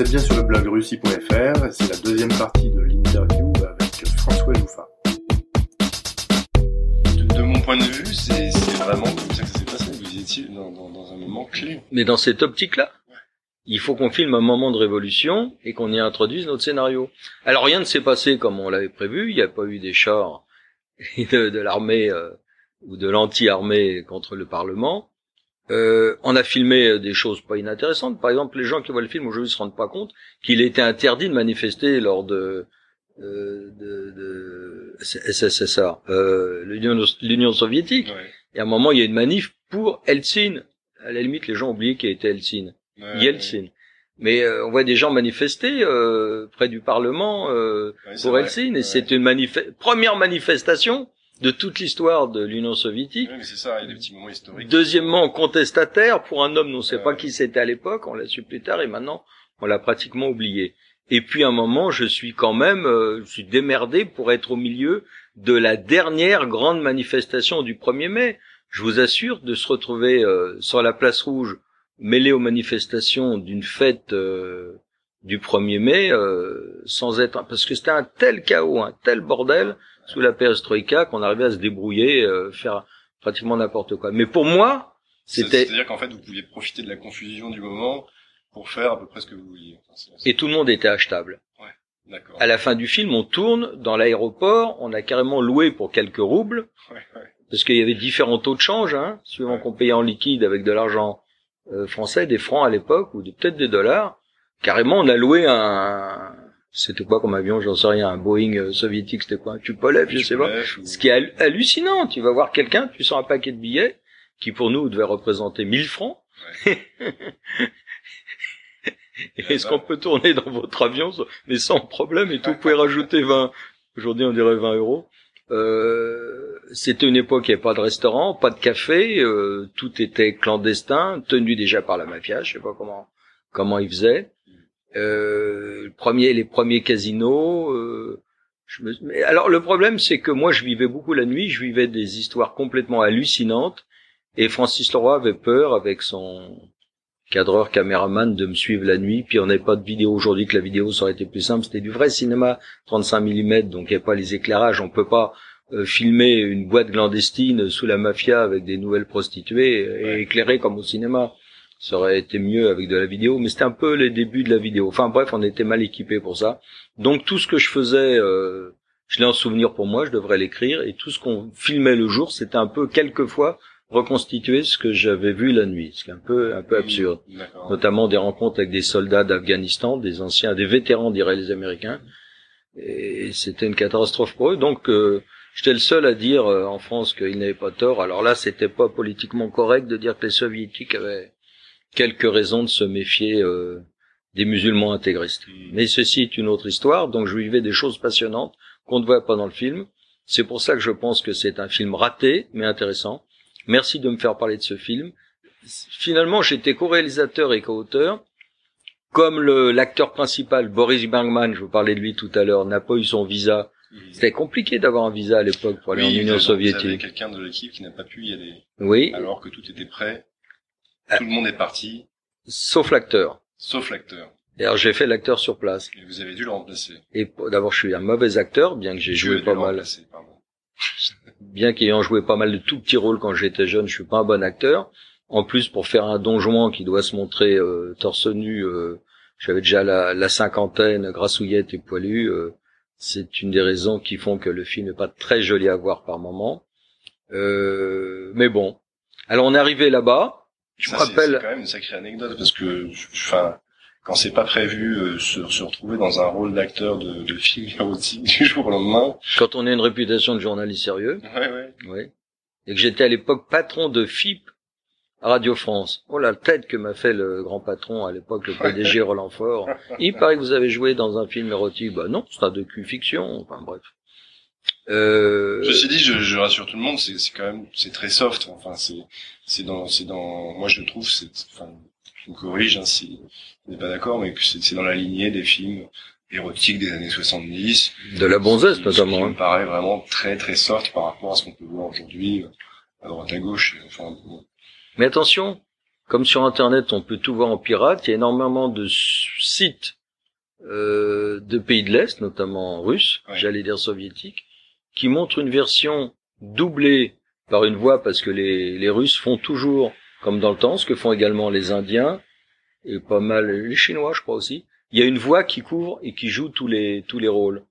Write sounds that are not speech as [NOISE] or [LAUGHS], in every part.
Vous êtes bien sur le blog russie.fr et c'est la deuxième partie de l'interview avec François Jouffa. De, de mon point de vue, c'est c'est vraiment comme ça que ça s'est passé. Vous étiez dans, dans, dans un moment clé. Mais dans cette optique-là, il faut qu'on filme un moment de révolution et qu'on y introduise notre scénario. Alors rien ne s'est passé comme on l'avait prévu. Il n'y a pas eu des chars [LAUGHS] de, de l'armée euh, ou de l'anti-armée contre le Parlement. Euh, on a filmé des choses pas inintéressantes. Par exemple, les gens qui voient le film aujourd'hui se rendent pas compte qu'il était interdit de manifester lors de euh, de, de SSSR, euh, l'Union soviétique. Ouais. Et à un moment, il y a une manif pour Helsinki. À la limite, les gens ont oublié qu'il était Helsinki. Ouais, Yeltsin. Mais euh, on voit des gens manifester euh, près du Parlement euh, ouais, pour. Helsinki, et c'est une manif- première manifestation de toute l'histoire de l'Union soviétique. Mais c'est ça, il y a des petits moments historiques. Deuxièmement, contestataire pour un homme dont on ne sait pas qui c'était à l'époque, on l'a su plus tard et maintenant on l'a pratiquement oublié. Et puis à un moment, je suis quand même, euh, je suis démerdé pour être au milieu de la dernière grande manifestation du 1er mai. Je vous assure de se retrouver euh, sur la place rouge, mêlé aux manifestations d'une fête euh, du 1er mai, euh, sans être, parce que c'était un tel chaos, un tel bordel sous la perestroïka qu'on arrivait à se débrouiller, euh, faire pratiquement n'importe quoi. Mais pour moi, c'était C'est-à-dire qu'en fait, vous pouviez profiter de la confusion du moment pour faire à peu près ce que vous vouliez. Enfin, et tout le monde était achetable. D'accord. À la fin du film, on tourne dans l'aéroport, on a carrément loué pour quelques roubles, Ouais, ouais. parce qu'il y avait différents taux de change, hein, suivant Ouais. qu'on payait en liquide avec de l'argent euh, français, des francs à l'époque, ou peut-être des dollars. Carrément, on a loué un, c'était quoi comme avion, j'en sais rien, un Boeing euh, soviétique, c'était quoi, un Tupolev, je sais pas. Ou- Ce qui est hallu- hallucinant, tu vas voir quelqu'un, tu sors un paquet de billets, qui pour nous devait représenter 1000 francs. [LAUGHS] Est-ce qu'on peut tourner dans votre avion, mais sans problème, et tout, vous pouvez rajouter 20, aujourd'hui on dirait 20 euros. Euh, c'était une époque, il n'y avait pas de restaurant, pas de café, euh, tout était clandestin, tenu déjà par la mafia, je sais pas comment comment ils faisaient. Euh, le premier, les premiers casinos. Euh, je me... mais alors le problème, c'est que moi, je vivais beaucoup la nuit, je vivais des histoires complètement hallucinantes, et Francis Leroy avait peur avec son cadreur caméraman de me suivre la nuit. Puis on n'avait pas de vidéo aujourd'hui, que la vidéo ça aurait été plus simple. C'était du vrai cinéma 35 mm, donc il n'y a pas les éclairages. On peut pas euh, filmer une boîte clandestine sous la mafia avec des nouvelles prostituées et Ouais. éclairer comme au cinéma. Ça aurait été mieux avec de la vidéo, mais c'était un peu les débuts de la vidéo. Enfin bref, on était mal équipés pour ça. Donc tout ce que je faisais, euh, je l'ai en souvenir pour moi, je devrais l'écrire. Et tout ce qu'on filmait le jour, c'était un peu quelquefois reconstituer ce que j'avais vu la nuit, ce qui est un peu un peu absurde notamment des rencontres avec des soldats d'Afghanistan, des anciens, des vétérans, diraient les Américains. Et c'était une catastrophe pour eux. Donc, euh, j'étais le seul à dire euh, en France qu'ils n'avaient pas tort. Alors là, c'était pas politiquement correct de dire que les soviétiques avaient quelques raisons de se méfier euh, des musulmans intégristes. Mm. Mais ceci est une autre histoire. Donc, je vivais des choses passionnantes qu'on ne voit pas dans le film. C'est pour ça que je pense que c'est un film raté, mais intéressant. Merci de me faire parler de ce film finalement, j'étais co-réalisateur et co-auteur. Comme l'acteur principal, Boris Bergman, je vous parlais de lui tout à l'heure, n'a pas eu son visa. Mhm. C'était compliqué d'avoir un visa à l'époque pour aller Oui, en Union avez- Vous avez soviétique. quelqu'un de l'équipe qui n'a pas pu y aller, Oui, alors que tout était prêt. Ah. Tout le monde est parti, sauf l'acteur. sauf l'acteur. D'ailleurs, j'ai fait l'acteur sur place. Et vous avez dû le remplacer. Et d'abord, je suis un mauvais acteur, bien que j'ai joué pas mal. [LAUGHS] Bien qu'ayant joué pas mal de tout petits rôles quand j'étais jeune, je suis pas un bon acteur. En plus, pour faire un Don Juan qui doit se montrer euh, torse nu, euh, j'avais déjà la, la cinquantaine, grassouillette et poilu. euh, c'est une des raisons qui font que le film n'est pas très joli à voir par moment. Euh, mais bon. Alors on est arrivé là-bas. Je me Ça, c'est- rappelle. C'est quand même une sacrée anecdote parce que, je- enfin, quand c'est pas prévu, euh, se, se retrouver dans un rôle d'acteur de, de film érotique du jour au lendemain. Quand on a une réputation de journaliste sérieux, Ouais, ouais. oui, et que j'étais à l'époque patron de FIP à Radio France. Oh la tête que m'a fait le grand patron à l'époque, le PDG [LAUGHS] Roland Fort. Il paraît que vous avez joué dans un film érotique. Bah non, c'est un docu-fiction. Enfin bref. Euh, Ceci dit, je, je rassure tout le monde, c'est quand même, c'est très soft. Enfin, c'est, c'est dans, c'est dans, moi je trouve, c'est, enfin, je me corrige hein, si vous n'êtes pas d'accord, mais c'est dans la lignée des films érotiques des années 70. de la bonzesse Ce qui notamment. me hein. paraît vraiment très très soft par rapport à ce qu'on peut voir aujourd'hui euh, à droite à gauche. Enfin, bon. Mais attention, comme sur Internet, on peut tout voir en pirate. Il y a énormément de sites euh, de pays de l'Est, notamment russes, j'allais dire soviétiques, qui montrent une version doublée par une voix parce que les, les Russes font toujours comme dans le temps, ce que font également les Indiens et pas mal les Chinois, je crois aussi. Il y a une voix qui couvre et qui joue tous les tous les rôles.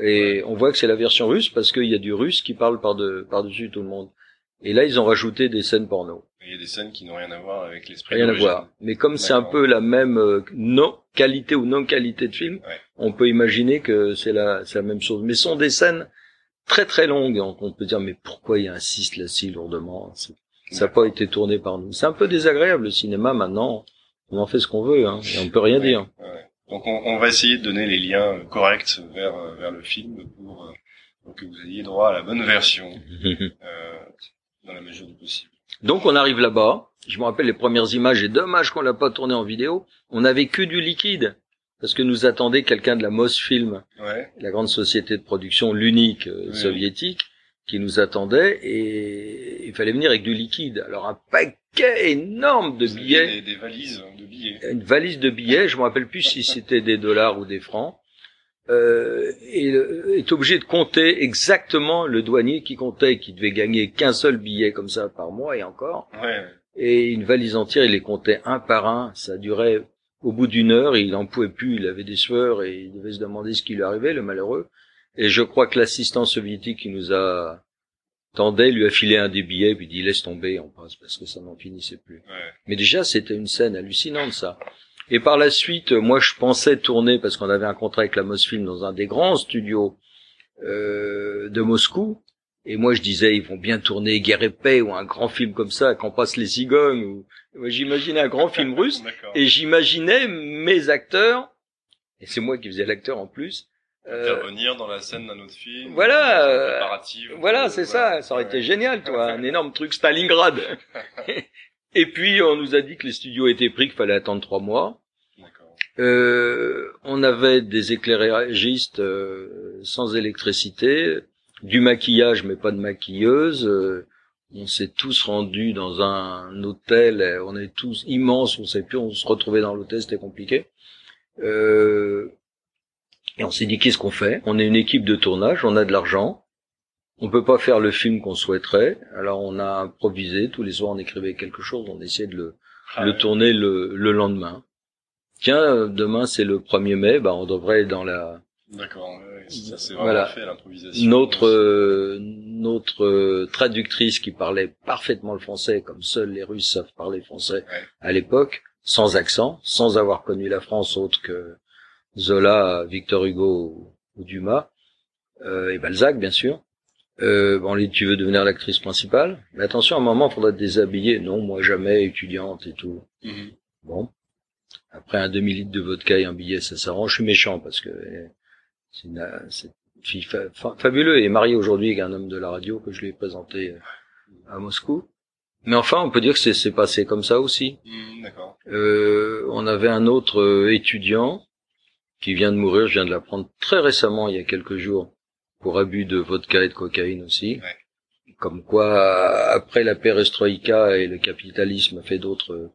Et on voit que c'est la version russe parce qu'il y a du russe qui parle par de par dessus tout le monde. Et là, ils ont rajouté des scènes porno. Il y a des scènes qui n'ont rien à voir avec l'esprit. Rien à voir. Mais comme c'est un peu la même euh, non qualité ou non qualité de film, on peut imaginer que c'est la c'est la même chose. Mais ce sont des scènes très très longues. Donc on peut dire mais pourquoi il insiste là si lourdement Ça n'a pas été tourné par nous. C'est un peu désagréable le cinéma maintenant. On en fait ce qu'on veut, hein, et on peut rien dire. Donc on, on, va essayer de donner les liens corrects vers vers le film pour, euh, pour que vous ayez droit à la bonne version [LAUGHS] euh, dans la mesure du possible. Donc on arrive là-bas. Je me rappelle les premières images, et dommage qu'on l'a pas tourné en vidéo. On avait que du liquide parce que nous attendait quelqu'un de la Mosfilm, ouais. la grande société de production, l'unique euh, soviétique, qui nous attendait et il fallait venir avec du liquide. Alors un paquet énorme de billets. Des, des, valises de billets. Une valise de billets, je me rappelle plus si c'était des dollars ou des francs. Euh, et est obligé de compter exactement le douanier qui comptait, qui devait gagner qu'un seul billet comme ça par mois et encore. Ouais. Et une valise entière, il les comptait un par un. Ça durait au bout d'une heure, il en pouvait plus, il avait des sueurs et il devait se demander ce qui lui arrivait, le malheureux. Et je crois que l'assistant soviétique qui nous a tendait lui a filé un des billets puis dit laisse tomber, on passe parce que ça n'en finissait plus. Ouais. Mais déjà c'était une scène hallucinante ça. Et par la suite, moi je pensais tourner parce qu'on avait un contrat avec la Mosfilm dans un des grands studios euh, de Moscou. Et moi je disais ils vont bien tourner Guerre et paix ou un grand film comme ça quand passe les cigognes. Ou... J'imaginais un grand film [LAUGHS] russe et j'imaginais mes acteurs et c'est moi qui faisais l'acteur en plus intervenir dans la scène d'un autre film. Voilà, euh, voilà, c'est ça. Ça aurait été génial, [LAUGHS] toi, un énorme truc Stalingrad. [LAUGHS] Et puis on nous a dit que les studios étaient pris, qu'il fallait attendre trois mois. Euh, on avait des éclairagistes euh, sans électricité, du maquillage mais pas de maquilleuse. Euh, on s'est tous rendus dans un hôtel, on est tous immenses, on sait plus, on se retrouvait dans l'hôtel, c'était compliqué. Euh, et on s'est dit qu'est-ce qu'on fait? On est une équipe de tournage, on a de l'argent, on peut pas faire le film qu'on souhaiterait, alors on a improvisé. Tous les soirs, on écrivait quelque chose, on essayait de le, ah le tourner le, le, lendemain. Tiens, demain c'est le 1er mai, bah on devrait être dans la. D'accord, ça c'est vraiment voilà. fait l'improvisation. Notre euh, notre euh, traductrice qui parlait parfaitement le français, comme seuls les Russes savent parler français ouais. à l'époque, sans accent, sans avoir connu la France autre que Zola, Victor Hugo ou Dumas, euh, et Balzac bien sûr. Euh, bon, tu veux devenir l'actrice principale, mais attention, à un moment, il faudra te déshabiller. Non, moi jamais, étudiante et tout. Mm -hmm. Bon. Après un demi-litre de vodka et un billet, ça s'arrange. Je suis méchant parce que c'est une, une, fille fa fa fabuleux et mariée aujourd'hui avec un homme de la radio que je lui ai présenté à Moscou. Mais enfin, on peut dire que c'est passé comme ça aussi. Mmh, euh, on avait un autre euh, étudiant qui vient de mourir, je viens de l'apprendre très récemment, il y a quelques jours, pour abus de vodka et de cocaïne aussi. Ouais. Comme quoi, après la perestroïka et le capitalisme a fait d'autres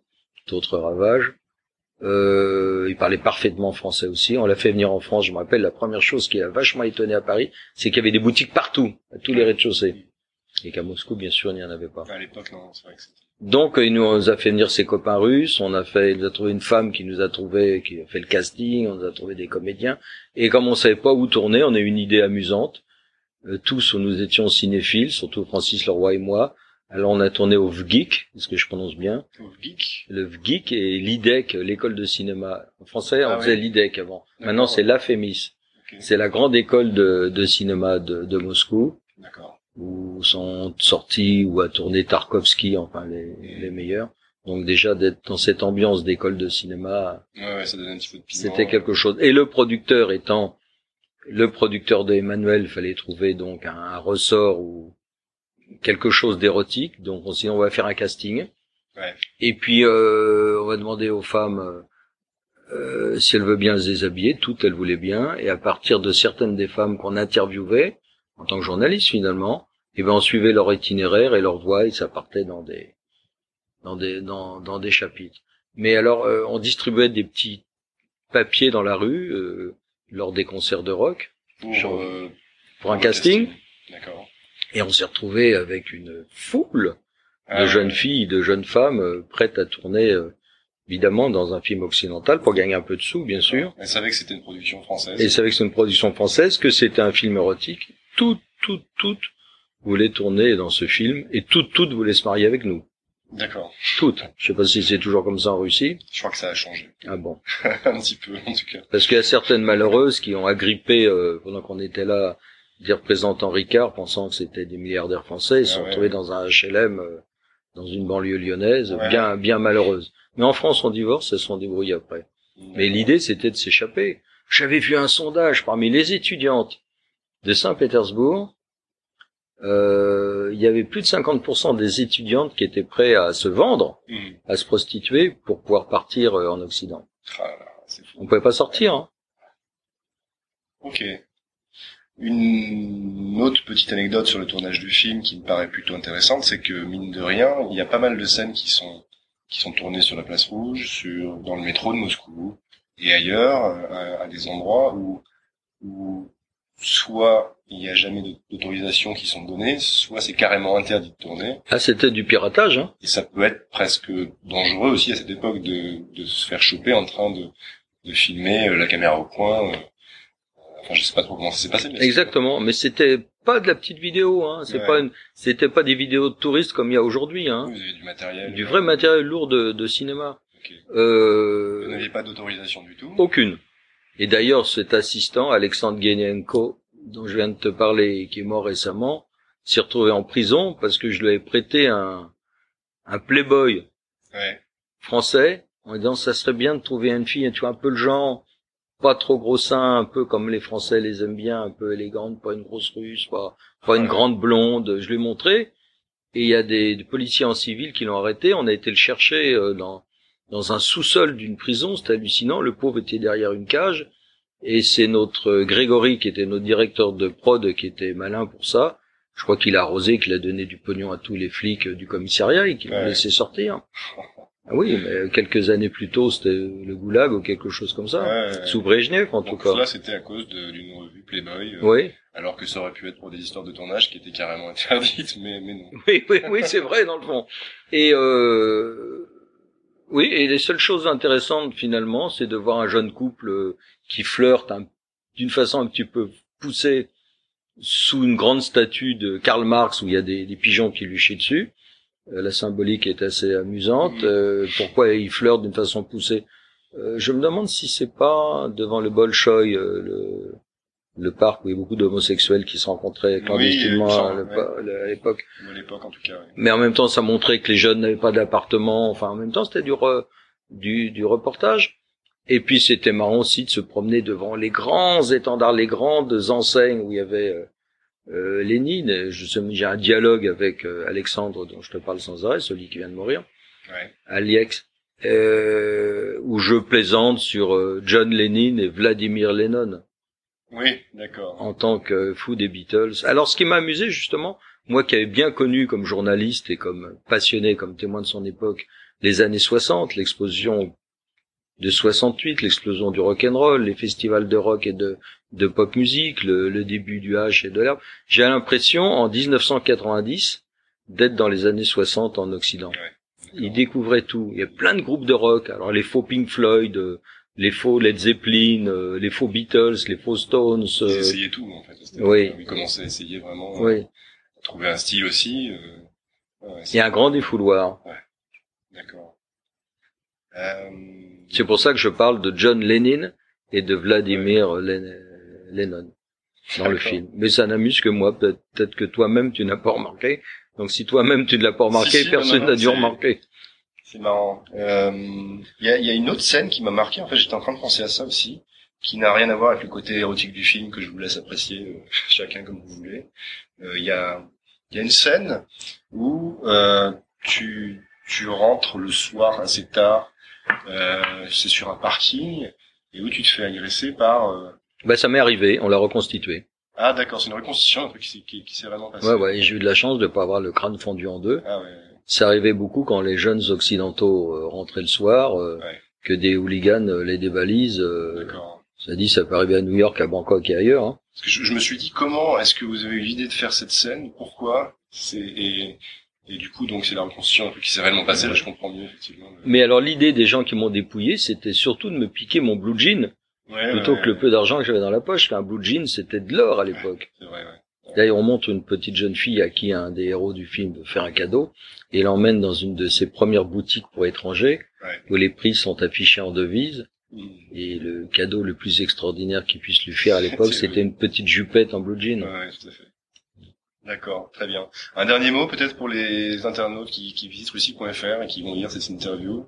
d'autres ravages. Euh, il parlait parfaitement français aussi. On l'a fait venir en France. Je me rappelle la première chose qui a vachement étonné à Paris, c'est qu'il y avait des boutiques partout, à tous les rez-de-chaussée. Et qu'à Moscou, bien sûr, il n'y en avait pas. À l'époque, non, c'est vrai que donc il nous a fait venir ses copains russes, on a fait, il nous a trouvé une femme qui nous a trouvé, qui a fait le casting, on nous a trouvé des comédiens, et comme on savait pas où tourner, on a eu une idée amusante. Euh, tous, nous étions cinéphiles, surtout Francis Leroy et moi. Alors on a tourné au VGIC, est-ce que je prononce bien? Au VGIC Le VGIC et l'IDEC, l'école de cinéma. En français, ah on faisait oui. l'IDEC avant. Maintenant, c'est l'AFEMIS. Okay. C'est la grande école de, de cinéma de, de Moscou. D'accord où sont sortis ou a tourné Tarkovsky, enfin les, les meilleurs. Donc déjà d'être dans cette ambiance d'école de cinéma, ouais, ouais, ça donne un petit peu de c'était quelque chose. Et le producteur étant le producteur de Emmanuel, fallait trouver donc un, un ressort ou quelque chose d'érotique. Donc on s'est dit on va faire un casting. Ouais. Et puis euh, on va demander aux femmes euh, si elles veulent bien se déshabiller. Toutes elles voulaient bien. Et à partir de certaines des femmes qu'on interviewait, en tant que journaliste finalement, et ben on suivait leur itinéraire et leur voix et ça partait dans des dans des dans, dans des chapitres. Mais alors, euh, on distribuait des petits papiers dans la rue euh, lors des concerts de rock Pour, Genre, euh, pour un casting, D'accord. Et on s'est retrouvé avec une foule Ah, de jeunes ouais. filles, de jeunes femmes euh, prêtes à tourner, euh, évidemment, dans un film occidental pour gagner un peu de sous, bien sûr. Elle savait que c'était une production française. Et savait que c'est une production française, que c'était un film érotique. Toutes, toutes, toutes voulaient tourner dans ce film, et toutes, toutes voulaient se marier avec nous. D'accord. Toutes. Je sais pas si c'est toujours comme ça en Russie. Je crois que ça a changé. Ah bon. [LAUGHS] un petit peu, en tout cas. Parce qu'il y a certaines malheureuses qui ont agrippé, euh, pendant qu'on était là, des représentants Ricard, pensant que c'était des milliardaires français, ils se Ah sont ouais, retrouvés ouais. dans un HLM, euh, dans une banlieue lyonnaise, Ouais. bien, bien malheureuse. Mais en France, on divorce, elles se sont débrouillées après. Mais l'idée, c'était de s'échapper. J'avais vu un sondage parmi les étudiantes de Saint-Pétersbourg. Euh, il y avait plus de 50% des étudiantes qui étaient prêts à se vendre, Mhm. à se prostituer pour pouvoir partir euh, en Occident. Ah là fou. On pouvait pas sortir. Hein. Ok. Une autre petite anecdote sur le tournage du film qui me paraît plutôt intéressante, c'est que mine de rien, il y a pas mal de scènes qui sont qui sont tournées sur la place rouge, sur dans le métro de Moscou et ailleurs, euh, à, à des endroits où où soit il n'y a jamais d'autorisation qui sont données, soit c'est carrément interdit de tourner. Ah, c'était du piratage. Hein. Et ça peut être presque dangereux aussi à cette époque de, de se faire choper en train de, de filmer euh, la caméra au point. Enfin, je sais pas trop comment ça s'est passé. Mais Exactement. Mais c'était pas de la petite vidéo. Hein. C'est Ouais. pas une... c'était pas des vidéos de touristes comme il y a aujourd'hui. Hein. Vous avez du matériel. Du vrai matériel lourd de, de cinéma. Euh... Vous n'aviez pas d'autorisation du tout. Aucune. Et d'ailleurs, cet assistant, Alexandre Guenienko, dont je viens de te parler, et qui est mort récemment, s'est retrouvé en prison parce que je lui avais prêté un, un playboy Ouais. français en disant ça serait bien de trouver une fille, tu vois, un peu le genre, pas trop gros sein, un peu comme les Français les aiment bien, un peu élégante, pas une grosse russe, pas, pas une grande blonde. Je lui ai montré. Et il y a des, des policiers en civil qui l'ont arrêté. On a été le chercher euh, dans, dans un sous-sol d'une prison. C'était hallucinant. Le pauvre était derrière une cage. Et c'est notre euh, Grégory, qui était notre directeur de prod, qui était malin pour ça. Je crois qu'il a arrosé, qu'il a donné du pognon à tous les flics euh, du commissariat et qu'il l'a Ouais. laissé sortir. Ah oui, mais quelques années plus tôt, c'était le goulag ou quelque chose comme ça. Ouais. Sous Brejnev, en tout cas. là, c'était à cause de- d'une revue Playboy, euh, Oui, alors que ça aurait pu être pour des histoires de tournage qui étaient carrément [LAUGHS] interdites, mais, mais non. oui, oui, oui, c'est vrai dans le fond. Et euh, oui, et les seules choses intéressantes finalement, c'est de voir un jeune couple euh, qui flirte un- d'une façon un petit peu poussée sous une grande statue de Karl Marx où il y a des, des pigeons qui lui chient dessus. Euh, la symbolique est assez amusante. Euh, pourquoi il flirte d'une façon poussée Euh, Je me demande si c'est pas devant le Bolchoï, euh, le, le parc où il y a beaucoup d'homosexuels qui se rencontraient clandestinement à l'époque. À l'époque, en tout cas. ouais. Mais en même temps, ça montrait que les jeunes n'avaient pas d'appartement. Enfin, en même temps, c'était du, re- du, du reportage. Et puis, c'était marrant aussi de se promener devant les grands étendards, les grandes enseignes où il y avait euh, Lénine. J'ai un dialogue avec euh, Alexandre, dont je te parle sans arrêt, celui qui vient de mourir, Ouais. à Liex, euh, où je plaisante sur euh, John Lennon et Vladimir Lennon Oui, d'accord. en tant que fou des Beatles. Alors, ce qui m'a amusé, justement, moi qui avais bien connu comme journaliste et comme passionné, comme témoin de son époque, les années 60, l'explosion de 68, l'explosion du rock and roll, les festivals de rock et de, de pop musique, le, le début du H et de l'herbe, j'ai l'impression, en 1990, d'être dans les années 60 en Occident. Ils découvraient tout. Il y a plein de groupes de rock. Alors, les faux Pink Floyd, euh, les faux Led Zeppelin, euh, les faux Beatles, les faux Stones, Ils euh, essayaient tout, en fait. oui. Ils commençaient à essayer vraiment, euh, oui. à trouver un style aussi. euh, ouais, Il y a un grand défouloir. D'accord. Euh, C'est pour ça que je parle de John Lennon et de Vladimir Len- Lennon dans le film. Mais ça n'amuse que moi. Peut- Peut-être que toi-même tu n'as pas remarqué. Donc si toi-même tu ne l'as pas remarqué, Si, si, personne n'a dû remarquer. C'est marrant. Euh, Il y, a, y a une autre scène qui m'a marqué. En fait, j'étais en train de penser à ça aussi, qui n'a rien à voir avec le côté érotique du film que je vous laisse apprécier euh, [LAUGHS] chacun comme vous voulez. Euh, Il y, a, y a une scène où euh, tu, tu rentres le soir assez tard. Euh, c'est sur un parking et où tu te fais agresser par. Bah ça m'est arrivé. On l'a reconstitué. Ah d'accord, c'est une reconstitution, un truc qui, s'est- qui, qui s'est vraiment passé. Ouais ouais. et J'ai eu de la chance de pas avoir le crâne fondu en deux. Ah ouais. Ça arrivait beaucoup quand les jeunes occidentaux euh, rentraient le soir, euh, Ouais. que des hooligans euh, les dévalisent. euh, D'accord. ça dit, ça peut arriver à New York, à Bangkok et ailleurs. Hein. Parce que je, je me suis dit comment est-ce que vous avez eu l'idée de faire cette scène? Pourquoi? C'est et, et du coup donc c'est la reconstitution un peu qui s'est réellement passée. Là, je comprends mieux effectivement. Mais alors l'idée des gens qui m'ont dépouillé, c'était surtout de me piquer mon blue jean, Ouais, plutôt ouais, que le peu d'argent que j'avais dans la poche. Un blue jean, c'était de l'or à l'époque. D'ailleurs, on montre une petite jeune fille à qui un des héros du film veut faire un cadeau et l'emmène dans une de ses premières boutiques pour étrangers où les prix sont affichés en devises Mm. et le cadeau le plus extraordinaire qu'il puisse lui faire à [LAUGHS] l'époque, c'était une petite jupette en blue jean. Ouais, ouais, tout à fait. D'accord, très bien. Un dernier mot peut-être pour les internautes qui, qui visitent russie.fr et qui vont lire cette interview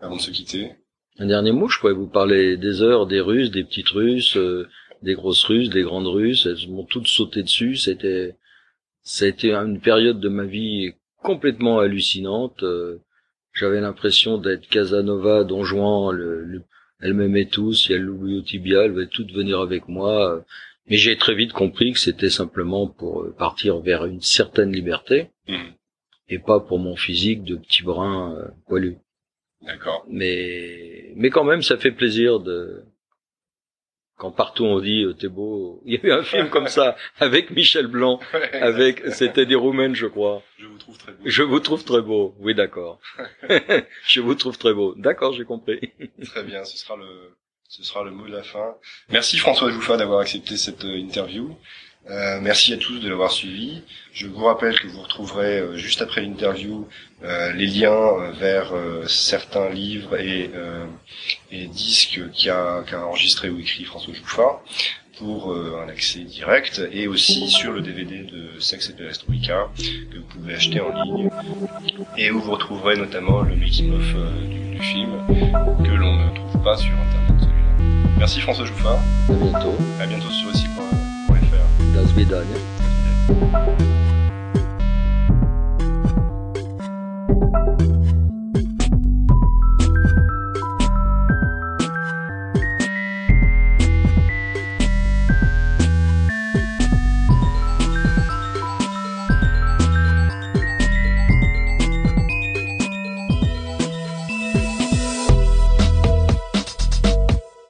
avant de se quitter. Un dernier mot, je pourrais vous parler des heures, des Russes, des petites Russes, euh, des grosses Russes, des grandes Russes. Elles m'ont toutes sauté dessus. C'était, ça a été une période de ma vie complètement hallucinante. Euh, J'avais l'impression d'être Casanova, Don Juan. Le, le- elle m'aimait tous. Il y a au tibia. Elle voulait toutes venir avec moi. Mais j'ai très vite compris que c'était simplement pour euh, partir vers une certaine liberté Mm. et pas pour mon physique de petit brin poilu D'accord. mais mais quand même ça fait plaisir de quand partout on dit euh, t'es beau [LAUGHS] il y a eu un film comme ça avec Michel Blanc avec c'était des Roumaines je crois Je vous trouve très beau. je vous trouve très beau oui d'accord [LAUGHS] je vous trouve très beau d'accord j'ai compris [LAUGHS] Très bien, ce sera le ce sera le mot de la fin. Merci François Jouffa d'avoir accepté cette euh, interview. Euh, merci à tous de l'avoir suivi. Je vous rappelle que vous retrouverez euh, juste après l'interview euh, les liens euh, vers euh, certains livres et, euh, et disques qu'a qu'a enregistré ou écrit François Jouffa pour euh, un accès direct et aussi sur le DVD de Sex et Perestroika que vous pouvez acheter en ligne et où vous retrouverez notamment le making-of du, du film que l'on ne trouve pas sur internet. Merci François Jouffard, à bientôt à bientôt sur aussi.fr. До свидания.